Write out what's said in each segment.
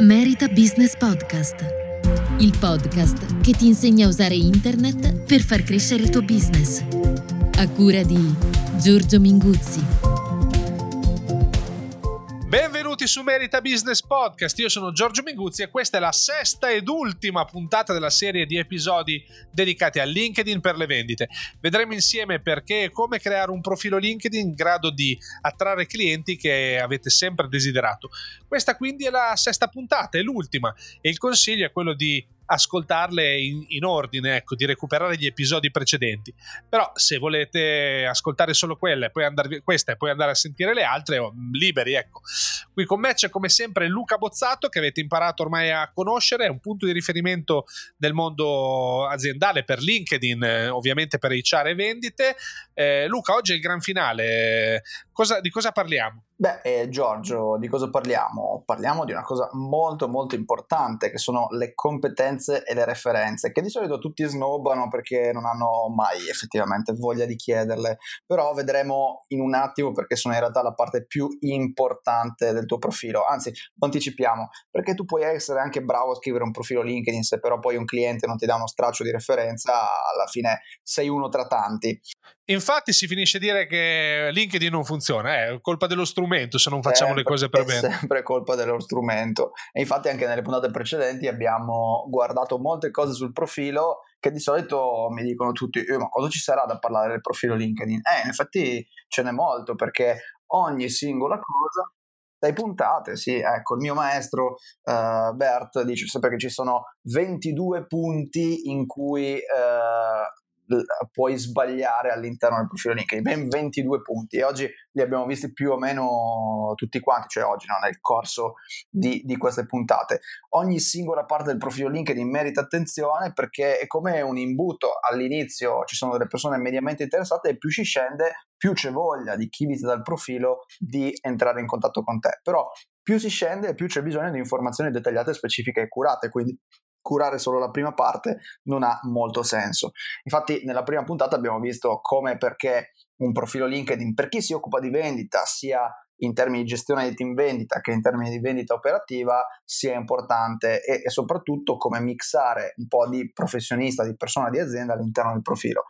Merita Business Podcast, il podcast che ti insegna a usare internet per far crescere il tuo business. A cura di Giorgio Minguzzi. Benvenuti su Merita Business Podcast, io sono Giorgio Minguzzi e questa è la sesta ed ultima puntata della serie di episodi dedicati a LinkedIn per le vendite. Vedremo insieme perché e come creare un profilo LinkedIn in grado di attrarre clienti che avete sempre desiderato. Questa quindi è la sesta puntata, è l'ultima e il consiglio è quello di ascoltarle in, in, ordine, ecco, di recuperare gli episodi precedenti. Però se volete ascoltare solo quelle, poi andare, queste e poi andare a sentire le altre, oh, liberi, ecco. Qui con me c'è come sempre Luca Bozzato, che avete imparato ormai a conoscere, è un punto di riferimento del mondo aziendale per LinkedIn, eh, ovviamente per HR e vendite. Eh, Luca, oggi è il gran finale. Cosa, di cosa parliamo? Beh, eh, Giorgio, di cosa parliamo? Parliamo di una cosa molto molto importante che sono le competenze e le referenze, che di solito tutti snobbano perché non hanno mai effettivamente voglia di chiederle, però vedremo in un attimo perché sono in realtà la parte più importante del tuo profilo, anzi anticipiamo, perché tu puoi essere anche bravo a scrivere un profilo LinkedIn, se però poi un cliente non ti dà uno straccio di referenza, alla fine sei uno tra tanti. Infatti si finisce a dire che LinkedIn non funziona, è colpa dello strumento se non facciamo sempre, le cose per bene. È sempre colpa dello strumento. E infatti anche nelle puntate precedenti abbiamo guardato molte cose sul profilo che di solito mi dicono tutti, eh, ma cosa ci sarà da parlare del profilo LinkedIn? Eh, in effetti ce n'è molto perché ogni singola cosa sei puntate, sì, ecco, il mio maestro uh, Bert dice sempre che ci sono 22 punti in cui uh, puoi sbagliare all'interno del profilo LinkedIn, ben 22 punti. E oggi li abbiamo visti più o meno tutti quanti, cioè oggi no, nel corso di, di, queste puntate. Ogni singola parte del profilo LinkedIn merita attenzione perché è come un imbuto, all'inizio ci sono delle persone mediamente interessate e più ci scende più c'è voglia di chi visita il profilo di entrare in contatto con te, però più si scende più c'è bisogno di informazioni dettagliate, specifiche e curate, quindi curare solo la prima parte non ha molto senso. Infatti nella prima puntata abbiamo visto come e perché un profilo LinkedIn per chi si occupa di vendita sia in termini di gestione di team vendita che in termini di vendita operativa sia importante e, e, soprattutto come mixare un po' di professionista, di persona di azienda all'interno del profilo.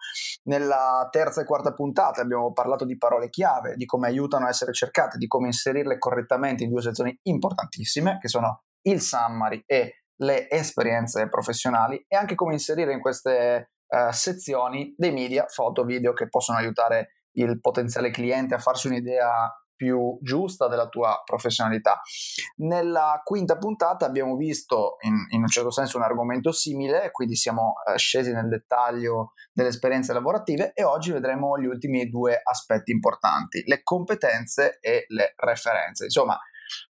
Nella terza e quarta puntata abbiamo parlato di parole chiave, di come aiutano a essere cercate, di come inserirle correttamente in due sezioni importantissime che sono il summary e le esperienze professionali e anche come inserire in queste uh, sezioni dei media, foto, video che possono aiutare il potenziale cliente a farsi un'idea più giusta della tua professionalità. Nella quinta puntata abbiamo visto in, in un certo senso un argomento simile, quindi siamo eh, scesi nel dettaglio delle esperienze lavorative e oggi vedremo gli ultimi due aspetti importanti, le competenze e le referenze. Insomma,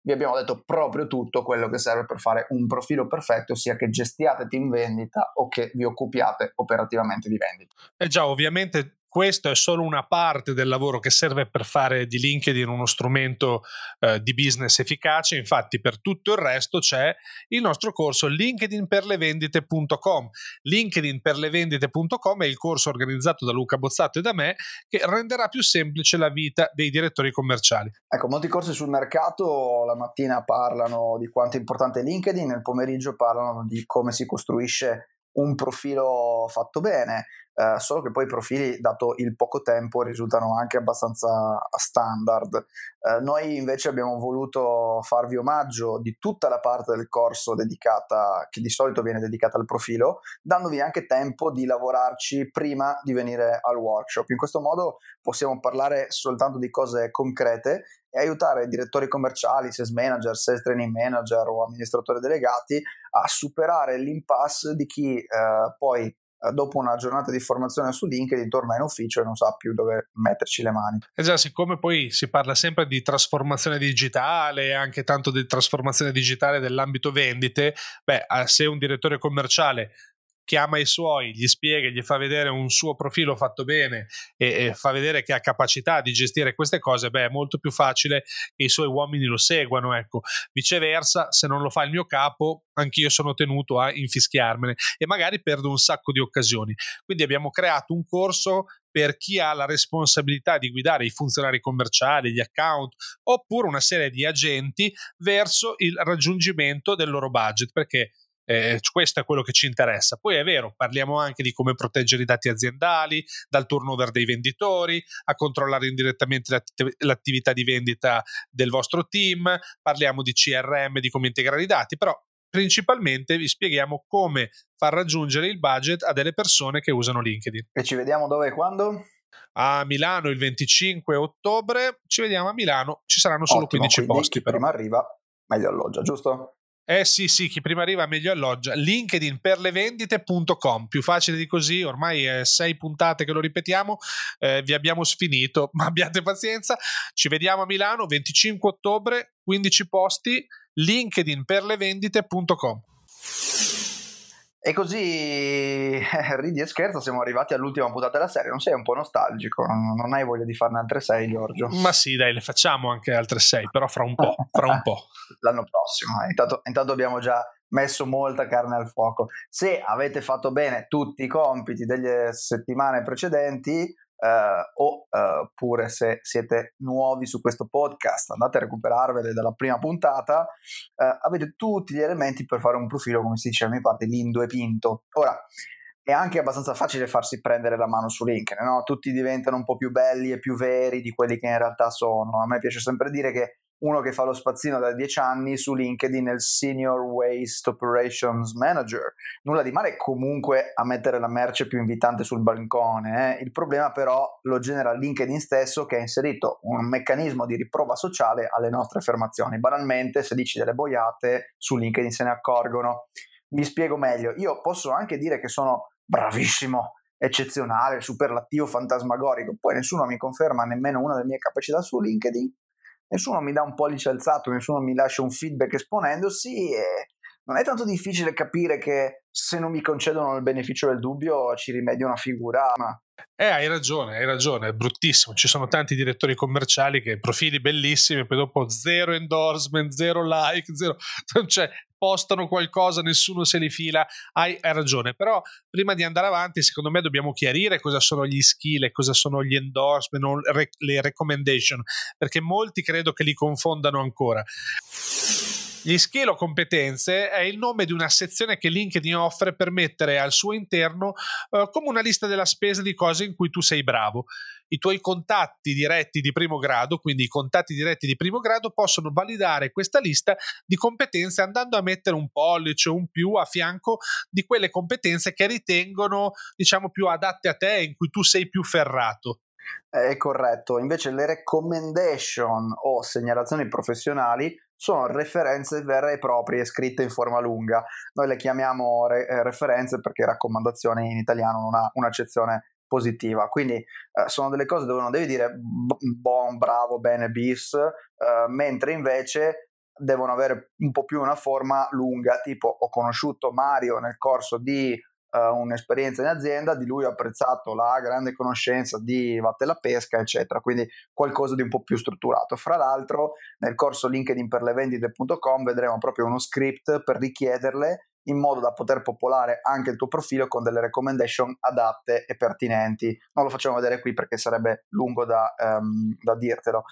vi abbiamo detto proprio tutto quello che serve per fare un profilo perfetto, sia che gestiate team vendita o che vi occupiate operativamente di vendita. Eh già, ovviamente questo è solo una parte del lavoro che serve per fare di LinkedIn uno strumento eh, di business efficace, infatti per tutto il resto c'è il nostro corso linkedinperlevendite.com. linkedinperlevendite.com è il corso organizzato da Luca Bozzato e da me che renderà più semplice la vita dei direttori commerciali. Ecco, molti corsi sul mercato la mattina parlano di quanto è importante LinkedIn, nel pomeriggio parlano di come si costruisce un profilo fatto bene, eh, solo che poi i profili, dato il poco tempo, risultano anche abbastanza standard. Eh, noi invece abbiamo voluto farvi omaggio di tutta la parte del corso dedicata, che di solito viene dedicata al profilo, dandovi anche tempo di lavorarci prima di venire al workshop. In questo modo possiamo parlare soltanto di cose concrete e aiutare direttori commerciali, sales manager, sales training manager o amministratori delegati a superare l'impasse di chi eh, poi eh, dopo una giornata di formazione su LinkedIn torna in ufficio e non sa più dove metterci le mani. Eh già, siccome poi si parla sempre di trasformazione digitale e anche tanto di trasformazione digitale dell'ambito vendite, beh, se un direttore commerciale chiama i suoi, gli spiega, gli fa vedere un suo profilo fatto bene e, e, fa vedere che ha capacità di gestire queste cose, beh, è molto più facile che i suoi uomini lo seguano. Ecco. Viceversa, se non lo fa il mio capo, anch'io sono tenuto a infischiarmene e magari perdo un sacco di occasioni. Quindi abbiamo creato un corso per chi ha la responsabilità di guidare i funzionari commerciali, gli account oppure una serie di agenti verso il raggiungimento del loro budget perché eh, questo è quello che ci interessa. Poi è vero, parliamo anche di come proteggere i dati aziendali, dal turnover dei venditori, a controllare indirettamente l'attiv- l'attività di vendita del vostro team, parliamo di CRM, di come integrare i dati, però principalmente vi spieghiamo come far raggiungere il budget a delle persone che usano LinkedIn. E ci vediamo dove e quando? A Milano il 25 ottobre, ci vediamo a Milano, ci saranno solo Ottimo, 15 posti. Prima arriva, meglio alloggia, giusto? Eh sì, sì, chi prima arriva meglio alloggia. LinkedIn per le vendite.com, più facile di così, ormai è sei puntate che lo ripetiamo, eh, vi abbiamo sfinito, ma abbiate pazienza. Ci vediamo a Milano 25 ottobre, 15 posti, linkedin per le vendite.com. E così, eh, ridi e scherza, siamo arrivati all'ultima puntata della serie. Non sei un po' nostalgico? Non hai voglia di farne altre sei, Giorgio? Ma sì, dai, le facciamo anche altre sei, però fra un po', fra un po'. L'anno prossimo. Eh. Intanto, intanto abbiamo già messo molta carne al fuoco. Se avete fatto bene tutti i compiti delle settimane precedenti, Uh, oppure uh, se siete nuovi su questo podcast, andate a recuperarvele dalla prima puntata, uh, avete tutti gli elementi per fare un profilo, come si dice a mia parte, lindo e pinto. Ora, è anche abbastanza facile farsi prendere la mano su LinkedIn, no? tutti diventano un po' più belli e più veri di quelli che in realtà sono. A me piace sempre dire che uno che fa lo spazzino da 10 anni su LinkedIn è il Senior Waste Operations Manager. Nulla di male comunque a mettere la merce più invitante sul balcone. Eh? Il problema però lo genera LinkedIn stesso che ha inserito un meccanismo di riprova sociale alle nostre affermazioni. Banalmente se dici delle boiate su LinkedIn se ne accorgono. Vi spiego meglio. Io posso anche dire che sono bravissimo eccezionale, superlativo, fantasmagorico. Poi nessuno mi conferma nemmeno una delle mie capacità su LinkedIn nessuno mi dà un pollice alzato, nessuno mi lascia un feedback esponendosi e non è tanto difficile capire che se non mi concedono il beneficio del dubbio ci rimedia una figura, ma eh, hai ragione, hai ragione, è bruttissimo. Ci sono tanti direttori commerciali che profili bellissimi, poi dopo zero endorsement, zero like, zero... cioè postano qualcosa, nessuno se li fila. Hai, hai, ragione, però prima di andare avanti, secondo me dobbiamo chiarire cosa sono gli skill e cosa sono gli endorsement le recommendation, perché molti credo che li confondano ancora. Gli skill o competenze è il nome di una sezione che LinkedIn offre per mettere al suo interno uh, come una lista della spesa di cose in cui tu sei bravo. I tuoi contatti diretti di primo grado, quindi i contatti diretti di primo grado, possono validare questa lista di competenze andando a mettere un pollice o un più a fianco di quelle competenze che ritengono, diciamo, più adatte a te, in cui tu sei più ferrato. È corretto, invece le recommendation o segnalazioni professionali sono referenze vere e proprie scritte in forma lunga. Noi le chiamiamo re- eh, referenze perché raccomandazioni in italiano non ha un'accezione positiva. Quindi eh, sono delle cose dove non devi dire buon, bravo, bene, bis, eh, mentre invece devono avere un po' più una forma lunga, tipo ho conosciuto Mario nel corso di uh, un'esperienza in azienda, di lui ho apprezzato la grande conoscenza di Vatte la Pesca, eccetera, quindi qualcosa di un po' più strutturato. Fra l'altro, nel corso LinkedIn per le vendite.com vedremo proprio uno script per richiederle in modo da poter popolare anche il tuo profilo con delle recommendation adatte e pertinenti. Non lo facciamo vedere qui perché sarebbe lungo da, um, da dirtelo.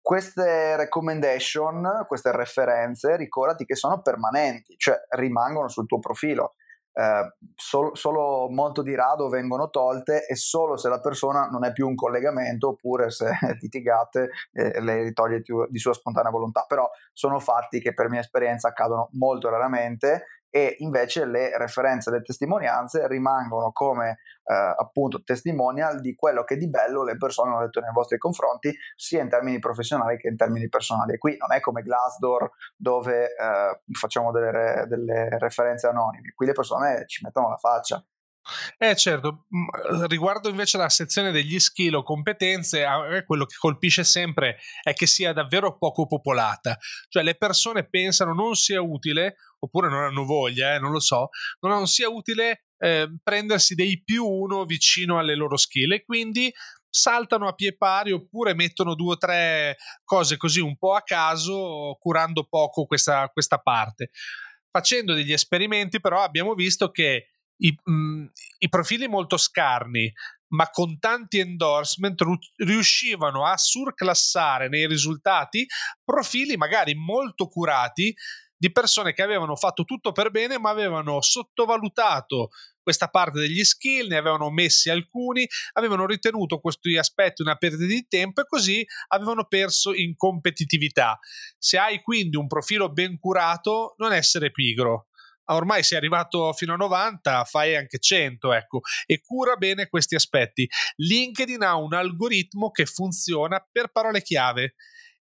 Queste recommendation, queste referenze, ricordati che sono permanenti, cioè rimangono sul tuo profilo eh, sol- solo molto di rado vengono tolte e solo se la persona non è più un collegamento oppure se litigate eh, le ritoglie di sua spontanea volontà. Però sono fatti che per mia esperienza accadono molto raramente e invece le referenze le testimonianze rimangono come eh, appunto testimonial di quello che di bello le persone hanno detto nei vostri confronti sia in termini professionali che in termini personali. Qui non è come Glassdoor dove eh, facciamo delle, delle referenze anonime. Qui le persone ci mettono la faccia. Eh certo, mm, riguardo invece la sezione degli skill o competenze, quello che colpisce sempre è che sia davvero poco popolata, cioè le persone pensano non sia utile, oppure non hanno voglia, eh, non lo so, non sia utile eh, prendersi dei più uno vicino alle loro skill e quindi saltano a pie pari oppure mettono due o tre cose così un po' a caso, curando poco questa, questa parte. Facendo degli esperimenti però abbiamo visto che i, mh, mm, i profili molto scarni, ma con tanti endorsement riuscivano a surclassare nei risultati profili magari molto curati di persone che avevano fatto tutto per bene ma avevano sottovalutato questa parte degli skill, ne avevano messi alcuni, avevano ritenuto questi aspetti una perdita di tempo e così avevano perso in competitività. Se hai quindi un profilo ben curato, non essere pigro, Ah, ormai sei arrivato fino a 90, fai anche 100, ecco, e cura bene questi aspetti. LinkedIn ha un algoritmo che funziona per parole chiave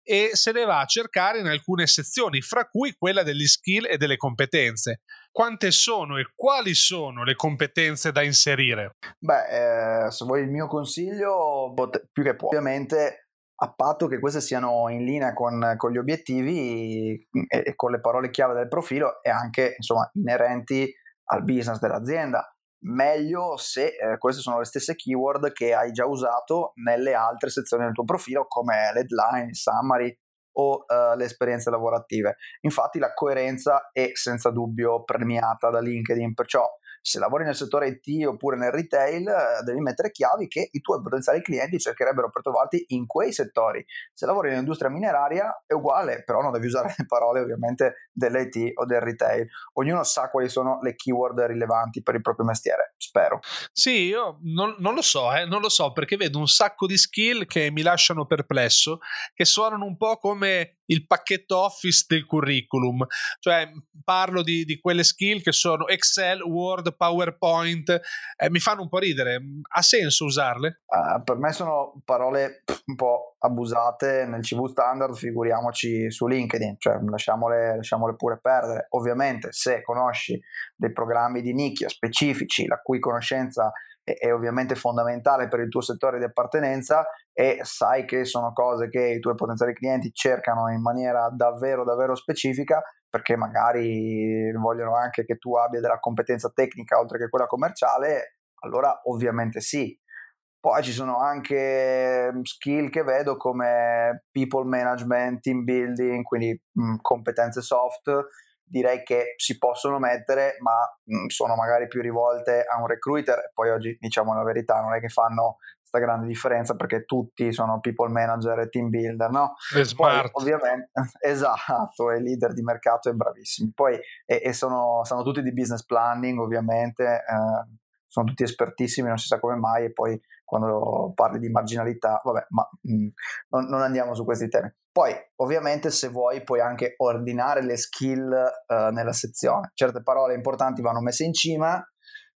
e se le va a cercare in alcune sezioni, fra cui quella degli skill e delle competenze. Quante sono e quali sono le competenze da inserire? Beh, eh, se vuoi il mio consiglio, più che può, ovviamente a patto che queste siano in linea con, con gli obiettivi mm, e, e, con le parole chiave del profilo e anche insomma, inerenti al business dell'azienda. Meglio se eh, queste sono le stesse keyword che hai già usato nelle altre sezioni del tuo profilo come l'headline, summary o uh, le esperienze lavorative. Infatti la coerenza è senza dubbio premiata da LinkedIn, perciò se lavori nel settore IT oppure nel retail, eh, devi mettere chiavi che i tuoi potenziali clienti cercherebbero per trovarti in quei settori. Se lavori nell'industria mineraria è uguale, però non devi usare le parole ovviamente dell'IT o del retail. Ognuno sa quali sono le keyword rilevanti per il proprio mestiere, spero. Sì, io non, non lo so, eh, non lo so perché vedo un sacco di skill che mi lasciano perplesso, che suonano un po' come il pacchetto Office del curriculum, cioè parlo di, di quelle skill che sono Excel, Word, PowerPoint, eh, mi fanno un po' ridere. Ha senso usarle? Uh, per me sono parole un po' abusate nel CV standard, figuriamoci su LinkedIn, cioè lasciamole, lasciamole pure perdere. Ovviamente se conosci dei programmi di nicchia specifici, la cui conoscenza è, è ovviamente fondamentale per il tuo settore di appartenenza e sai che sono cose che i tuoi potenziali clienti cercano in maniera davvero davvero specifica perché magari vogliono anche che tu abbia della competenza tecnica oltre che quella commerciale, allora ovviamente sì. Poi ci sono anche mm, skill che vedo come people management, team building, quindi mh, mm, competenze soft, direi che si possono mettere, ma mm, sono magari più rivolte a un recruiter. Poi oggi diciamo la verità, non è che fanno questa grande differenza perché tutti sono people manager e team builder, no? E smart. Poi, ovviamente, esatto, e leader di mercato e bravissimi. Poi e, e sono, sono, tutti di business planning, ovviamente, eh, sono tutti espertissimi, non si sa come mai, e poi quando parli di marginalità, vabbè, ma mh, mm, non, non, andiamo su questi temi. Poi, ovviamente, se vuoi, puoi anche ordinare le skill eh, nella sezione. Certe parole importanti vanno messe in cima,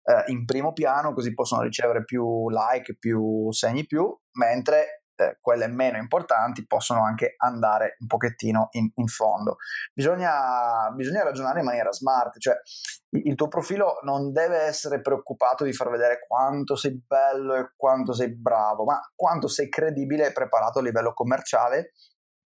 eh, in primo piano, così possono ricevere più like, più segni più, mentre eh, quelle meno importanti possono anche andare un pochettino in, in fondo. Bisogna, bisogna, ragionare in maniera smart, cioè il tuo profilo non deve essere preoccupato di far vedere quanto sei bello e quanto sei bravo, ma quanto sei credibile e preparato a livello commerciale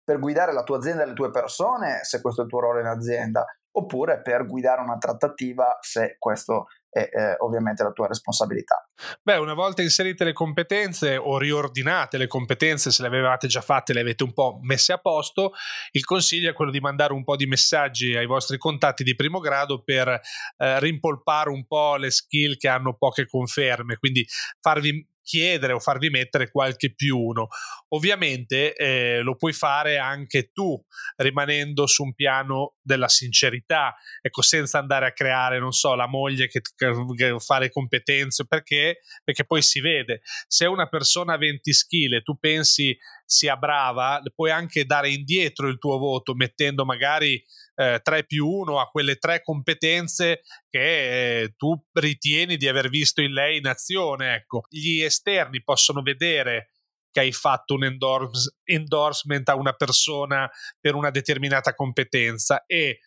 per guidare la tua azienda e le tue persone, se questo è il tuo ruolo in azienda, oppure per guidare una trattativa se questo è eh, ovviamente la tua responsabilità. Beh, una volta inserite le competenze o riordinate le competenze, se le avevate già fatte, le avete un po' messe a posto, il consiglio è quello di mandare un po' di messaggi ai vostri contatti di primo grado per eh, rimpolpare un po' le skill che hanno poche conferme, quindi farvi chiedere o farvi mettere qualche più uno. Ovviamente eh, lo puoi fare anche tu, rimanendo su un piano della sincerità, ecco, senza andare a creare, non so, la moglie che, che fa le competenze, perché? Perché poi si vede. Se una persona ha 20 skill e tu pensi sia brava, puoi anche dare indietro il tuo voto mettendo magari eh, 3 più 1 a quelle tre competenze che eh, tu ritieni di aver visto in lei in azione. Ecco. Gli esterni possono vedere che hai fatto un endorse, endorsement a una persona per una determinata competenza e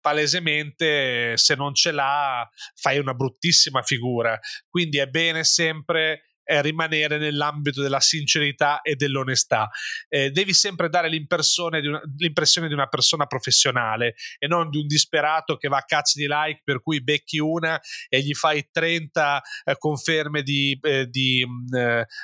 palesemente se non ce l'ha fai una bruttissima figura. Quindi è bene sempre rimanere nell'ambito della sincerità e dell'onestà. Eh, devi sempre dare l'impressione di, una, l'impressione di, una, persona professionale e non di un disperato che va a cazzo di like per cui becchi una e gli fai 30 eh, conferme di, eh, di mm,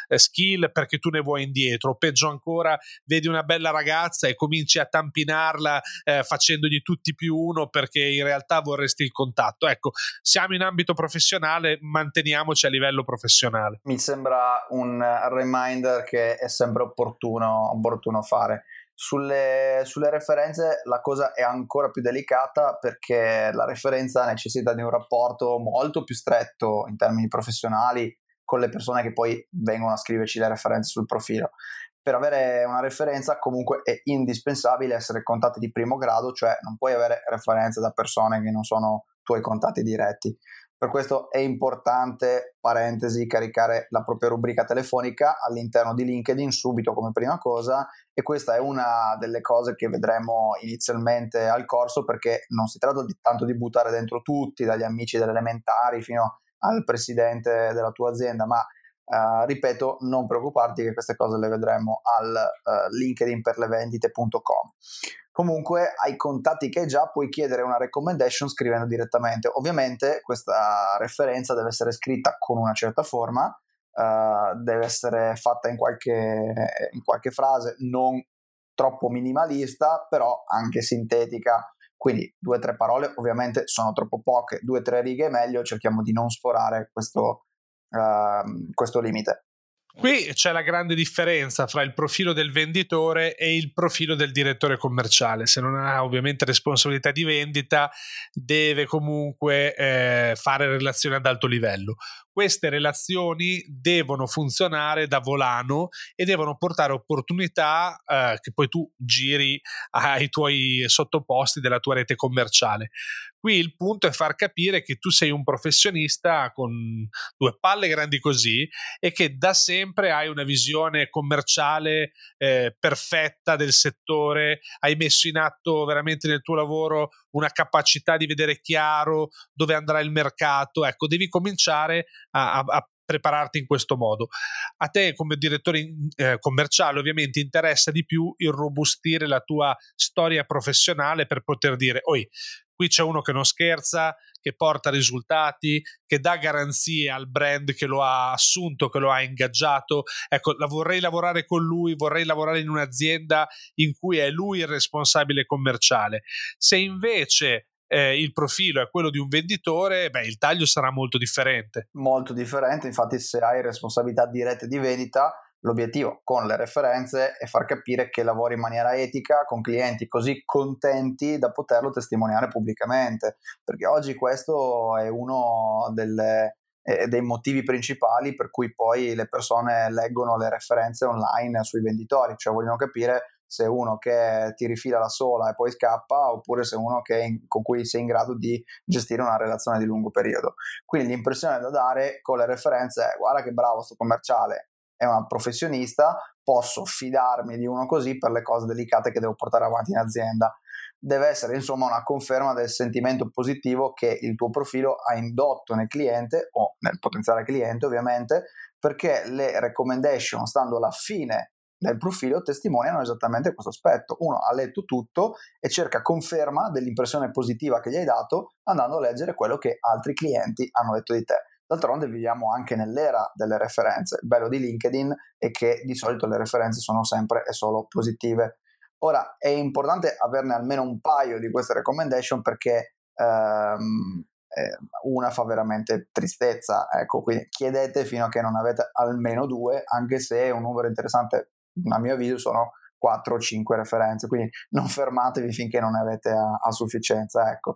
eh, skill perché tu ne vuoi indietro. Peggio ancora, vedi una bella ragazza e cominci a tampinarla eh, facendogli tutti più uno perché in realtà vorresti il contatto. Ecco, siamo in ambito professionale, manteniamoci a livello professionale. Mi sembra sembra un reminder che è sempre opportuno, opportuno fare. Sulle, sulle, referenze la cosa è ancora più delicata perché la referenza necessita di un rapporto molto più stretto in termini professionali con le persone che poi vengono a scriverci le referenze sul profilo. Per avere una referenza comunque è indispensabile essere contatti di primo grado, cioè non puoi avere referenze da persone che non sono tuoi contatti diretti. Per questo è importante, parentesi, caricare la propria rubrica telefonica all'interno di LinkedIn subito come prima cosa e questa è una delle cose che vedremo inizialmente al corso perché non si tratta di, tanto di buttare dentro tutti, dagli amici delle elementari fino al presidente della tua azienda, ma Uh, ripeto, non preoccuparti che queste cose le vedremo al uh, linkedinperlevendite.com. Comunque, ai contatti che hai già puoi chiedere una recommendation scrivendo direttamente. Ovviamente questa referenza deve essere scritta con una certa forma, uh, deve essere fatta in qualche, in qualche frase non troppo minimalista, però anche sintetica. Quindi due o tre parole ovviamente sono troppo poche, due o tre righe è meglio, cerchiamo di non sforare questo, uh, questo limite. Qui c'è la grande differenza fra il profilo del venditore e il profilo del direttore commerciale. Se non ha ovviamente responsabilità di vendita, deve comunque eh, fare relazioni ad alto livello queste relazioni devono funzionare da volano e devono portare opportunità eh, che poi tu giri ai tuoi sottoposti della tua rete commerciale. Qui il punto è far capire che tu sei un professionista con due palle grandi così e che da sempre hai una visione commerciale eh, perfetta del settore, hai messo in atto veramente nel tuo lavoro una capacità di vedere chiaro dove andrà il mercato. Ecco, devi cominciare a, a, a prepararti in questo modo. A te come direttore eh, commerciale ovviamente interessa di più irrobustire la tua storia professionale per poter dire, oi, qui c'è uno che non scherza, che porta risultati, che dà garanzie al brand che lo ha assunto, che lo ha ingaggiato. Ecco, la vorrei lavorare con lui, vorrei lavorare in un'azienda in cui è lui il responsabile commerciale. Se invece eh, il profilo è quello di un venditore, beh, il taglio sarà molto differente. Molto differente, infatti se hai responsabilità dirette di vendita, l'obiettivo con le referenze è far capire che lavori in maniera etica con clienti così contenti da poterlo testimoniare pubblicamente, perché oggi questo è uno delle, eh, dei motivi principali per cui poi le persone leggono le referenze online sui venditori, cioè vogliono capire se uno che ti rifila la sola e poi scappa, oppure se uno in, con cui sei in grado di gestire una relazione di lungo periodo. Quindi l'impressione da dare con le referenze è guarda che bravo sto commerciale, è una professionista, posso fidarmi di uno così per le cose delicate che devo portare avanti in azienda. Deve essere insomma una conferma del sentimento positivo che il tuo profilo ha indotto nel cliente o nel potenziale cliente ovviamente perché le recommendation stando alla fine nel profilo testimoniano esattamente questo aspetto. Uno ha letto tutto e cerca conferma dell'impressione positiva che gli hai dato andando a leggere quello che altri clienti hanno detto di te. D'altronde viviamo anche nell'era delle referenze. Il bello di LinkedIn è che di solito le referenze sono sempre e solo positive. Ora è importante averne almeno un paio di queste recommendation perché ehm, eh, una fa veramente tristezza. Ecco, quindi chiedete fino a che non avete almeno due, anche se un numero interessante a mio avviso sono 4 o 5 referenze, quindi non fermatevi finché non ne avete a, a, sufficienza. Ecco.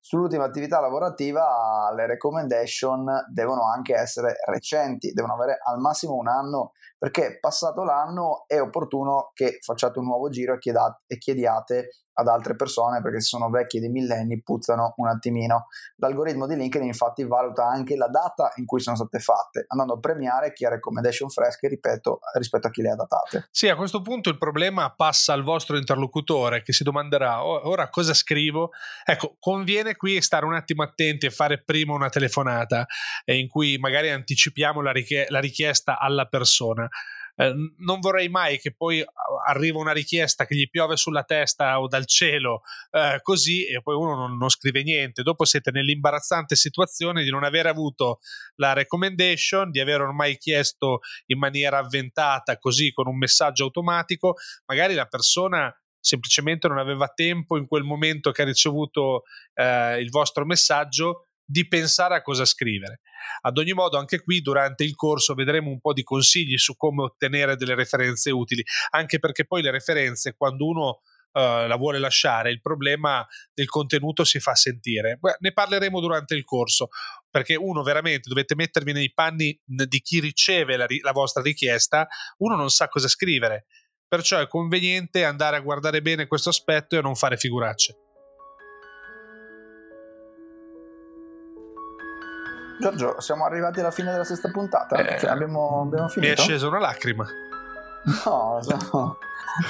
Sull'ultima attività lavorativa le recommendation devono anche essere recenti, devono avere al massimo un anno perché passato l'anno è opportuno che facciate un nuovo giro e, e chiediate ad altre persone perché se sono vecchi dei millenni puzzano un attimino. L'algoritmo di LinkedIn infatti valuta anche la data in cui sono state fatte, andando a premiare chi ha recommendation fresche, ripeto, rispetto a chi le ha datate. Sì, a questo punto il problema passa al vostro interlocutore che si domanderà ora cosa scrivo. Ecco, conviene qui stare un attimo attenti e fare prima una telefonata eh, in cui magari anticipiamo la, richie- la richiesta alla persona eh, non vorrei mai che poi arriva una richiesta che gli piove sulla testa o dal cielo eh, così e poi uno non, non, scrive niente. Dopo siete nell'imbarazzante situazione di non aver avuto la recommendation, di aver ormai chiesto in maniera avventata, così con un messaggio automatico. Magari la persona semplicemente non aveva tempo in quel momento che ha ricevuto eh, il vostro messaggio di pensare a cosa scrivere. Ad ogni modo, anche qui durante il corso vedremo un po' di consigli su come ottenere delle referenze utili, anche perché poi le referenze, quando uno Uh, la vuole lasciare, il problema del contenuto si fa sentire. Beh, ne parleremo durante il corso, perché uno veramente dovete mettervi nei panni di chi riceve la, la vostra richiesta, uno non sa cosa scrivere, perciò è conveniente andare a guardare bene questo aspetto e non fare figuracce. Giorgio, siamo arrivati alla fine della sesta puntata. Eh, cioè, abbiamo, abbiamo finito. Mi è scesa una lacrima. No, no.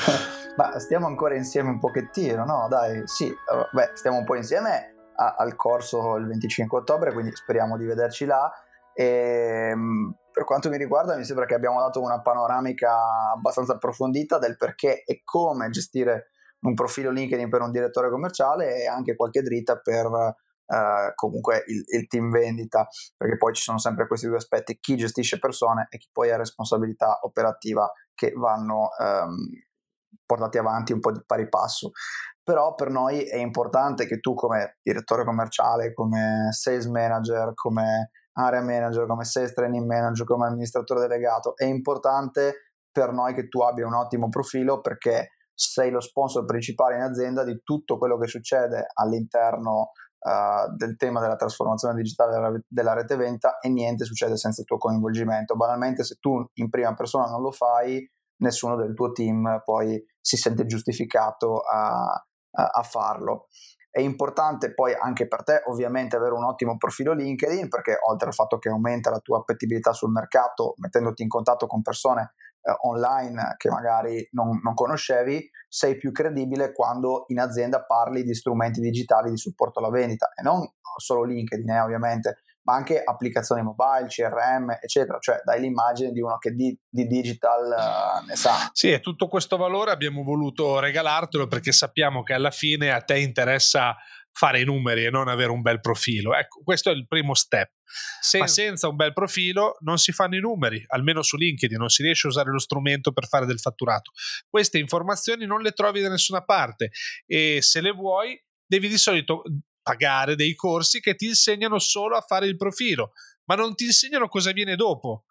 Ma stiamo ancora insieme un pochettino, no? Dai, sì. Beh, stiamo un po' insieme a, al corso il 25 ottobre, quindi speriamo di vederci là. E, ehm, per quanto mi riguarda, mi sembra che abbiamo dato una panoramica abbastanza approfondita del perché e come gestire un profilo LinkedIn per un direttore commerciale e anche qualche dritta per Uh, comunque il, il, team vendita, perché poi ci sono sempre questi due aspetti, chi gestisce persone e chi poi ha responsabilità operativa che vanno um, portati avanti un po' di pari passo. Però per noi è importante che tu come direttore commerciale, come sales manager, come area manager, come sales training manager, come amministratore delegato, è importante per noi che tu abbia un ottimo profilo perché sei lo sponsor principale in azienda di tutto quello che succede all'interno uh, del tema della trasformazione digitale della, della, rete venta e niente succede senza il tuo coinvolgimento. Banalmente se tu in prima persona non lo fai, nessuno del tuo team poi si sente giustificato a, a, a farlo. È importante poi anche per te ovviamente avere un ottimo profilo LinkedIn perché oltre al fatto che aumenta la tua appetibilità sul mercato mettendoti in contatto con persone online che magari non, non, conoscevi, sei più credibile quando in azienda parli di strumenti digitali di supporto alla vendita e non solo LinkedIn eh, ovviamente, ma anche applicazioni mobile, CRM, eccetera, cioè dai l'immagine di uno che di, di digital uh, ne sa. Sì, e tutto questo valore abbiamo voluto regalartelo perché sappiamo che alla fine a te interessa fare i numeri e non avere un bel profilo. Ecco, questo è il primo step. Se, Ma senza un bel profilo non si fanno i numeri, almeno su LinkedIn, non si riesce a usare lo strumento per fare del fatturato. Queste informazioni non le trovi da nessuna parte e se le vuoi devi di solito pagare dei corsi che ti insegnano solo a fare il profilo, ma non ti insegnano cosa viene dopo.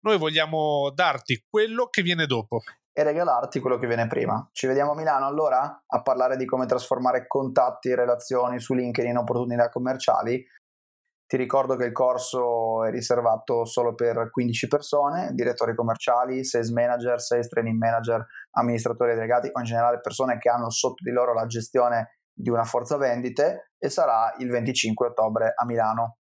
Noi vogliamo darti quello che viene dopo e regalarti quello che viene prima. Ci vediamo a Milano allora a parlare di come trasformare contatti e relazioni su LinkedIn in opportunità commerciali. Ti ricordo che il corso è riservato solo per 15 persone, direttori commerciali, sales manager, sales training manager, amministratori delegati o in generale persone che hanno sotto di loro la gestione di una forza vendite e sarà il 25 ottobre a Milano.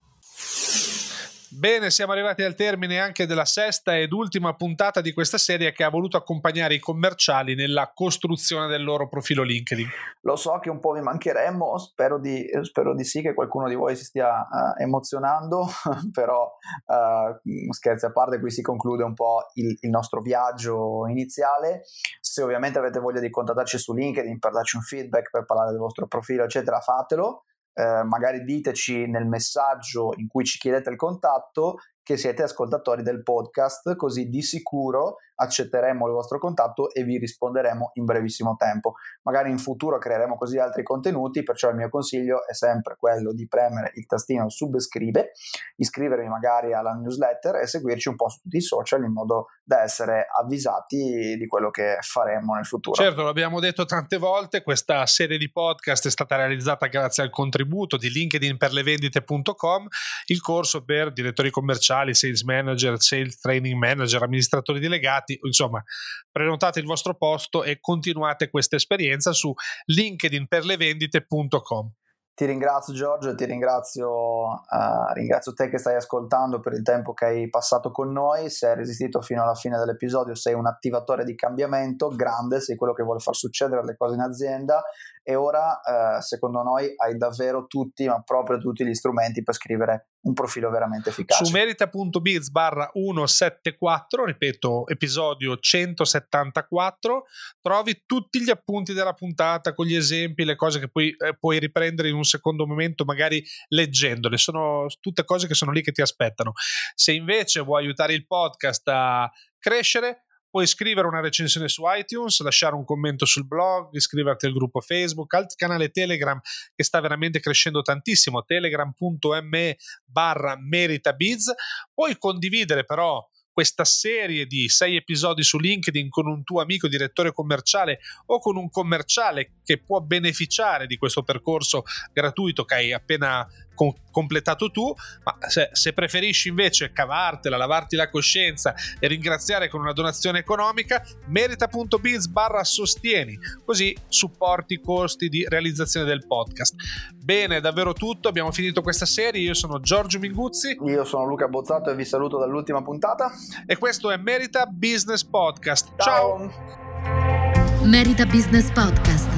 Bene, siamo arrivati al termine anche della sesta ed ultima puntata di questa serie che ha voluto accompagnare i commerciali nella costruzione del loro profilo LinkedIn. Lo so che un po' vi mancheremmo, spero di, spero di sì che qualcuno di voi si stia uh, emozionando, però uh, scherzi a parte, qui si conclude un po' il, il nostro viaggio iniziale. Se ovviamente avete voglia di contattarci su LinkedIn per darci un feedback, per parlare del vostro profilo, eccetera, fatelo eh, magari diteci nel messaggio in cui ci chiedete il contatto che siete ascoltatori del podcast, così di sicuro accetteremo il vostro contatto e vi risponderemo in brevissimo tempo. Magari in futuro creeremo così altri contenuti, perciò il mio consiglio è sempre quello di premere il tastino subscrive, iscrivervi magari alla newsletter e seguirci un po' su tutti i social in modo da essere avvisati di quello che faremo nel futuro. Certo, l'abbiamo detto tante volte, questa serie di podcast è stata realizzata grazie al contributo di linkedinperlevendite.com, il corso per direttori commerciali, sales manager, sales training manager, amministratori delegati, insomma, prenotate il vostro posto e continuate questa esperienza su linkedinperlevendite.com. Ti ringrazio Giorgio, ti ringrazio, uh, ringrazio te che stai ascoltando per il tempo che hai passato con noi, se hai resistito fino alla fine dell'episodio sei un attivatore di cambiamento grande, sei quello che vuole far succedere le cose in azienda e ora uh, secondo noi hai davvero tutti, ma proprio tutti gli strumenti per scrivere un profilo veramente efficace. Su merita.biz barra 174, ripeto, episodio 174, trovi tutti gli appunti della puntata con gli esempi, le cose che poi eh, puoi riprendere in un secondo momento, magari leggendole. Sono tutte cose che sono lì che ti aspettano. Se invece vuoi aiutare il podcast a crescere, puoi scrivere una recensione su iTunes, lasciare un commento sul blog, iscriverti al gruppo Facebook, al canale Telegram che sta veramente crescendo tantissimo, telegram.me barra meritabiz. Puoi condividere però questa serie di sei episodi su LinkedIn con un tuo amico direttore commerciale o con un commerciale che può beneficiare di questo percorso gratuito che hai appena com- completato tu, ma se, se, preferisci invece cavartela, lavarti la coscienza e ringraziare con una donazione economica, merita.biz barra sostieni, così supporti i costi di realizzazione del podcast. Bene, davvero tutto, abbiamo finito questa serie, io sono Giorgio Minguzzi. Io sono Luca Bozzato e vi saluto dall'ultima puntata. E questo è Merita Business Podcast. Ciao! Ciao. Merita Business Podcast,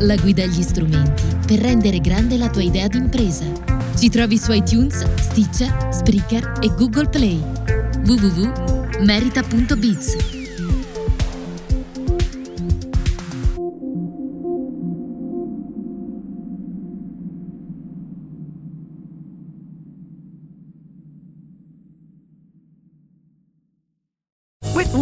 la guida agli strumenti per rendere grande la tua idea d'impresa ci trovi su iTunes, Stitcher, Spreaker e Google Play. www.merita.biz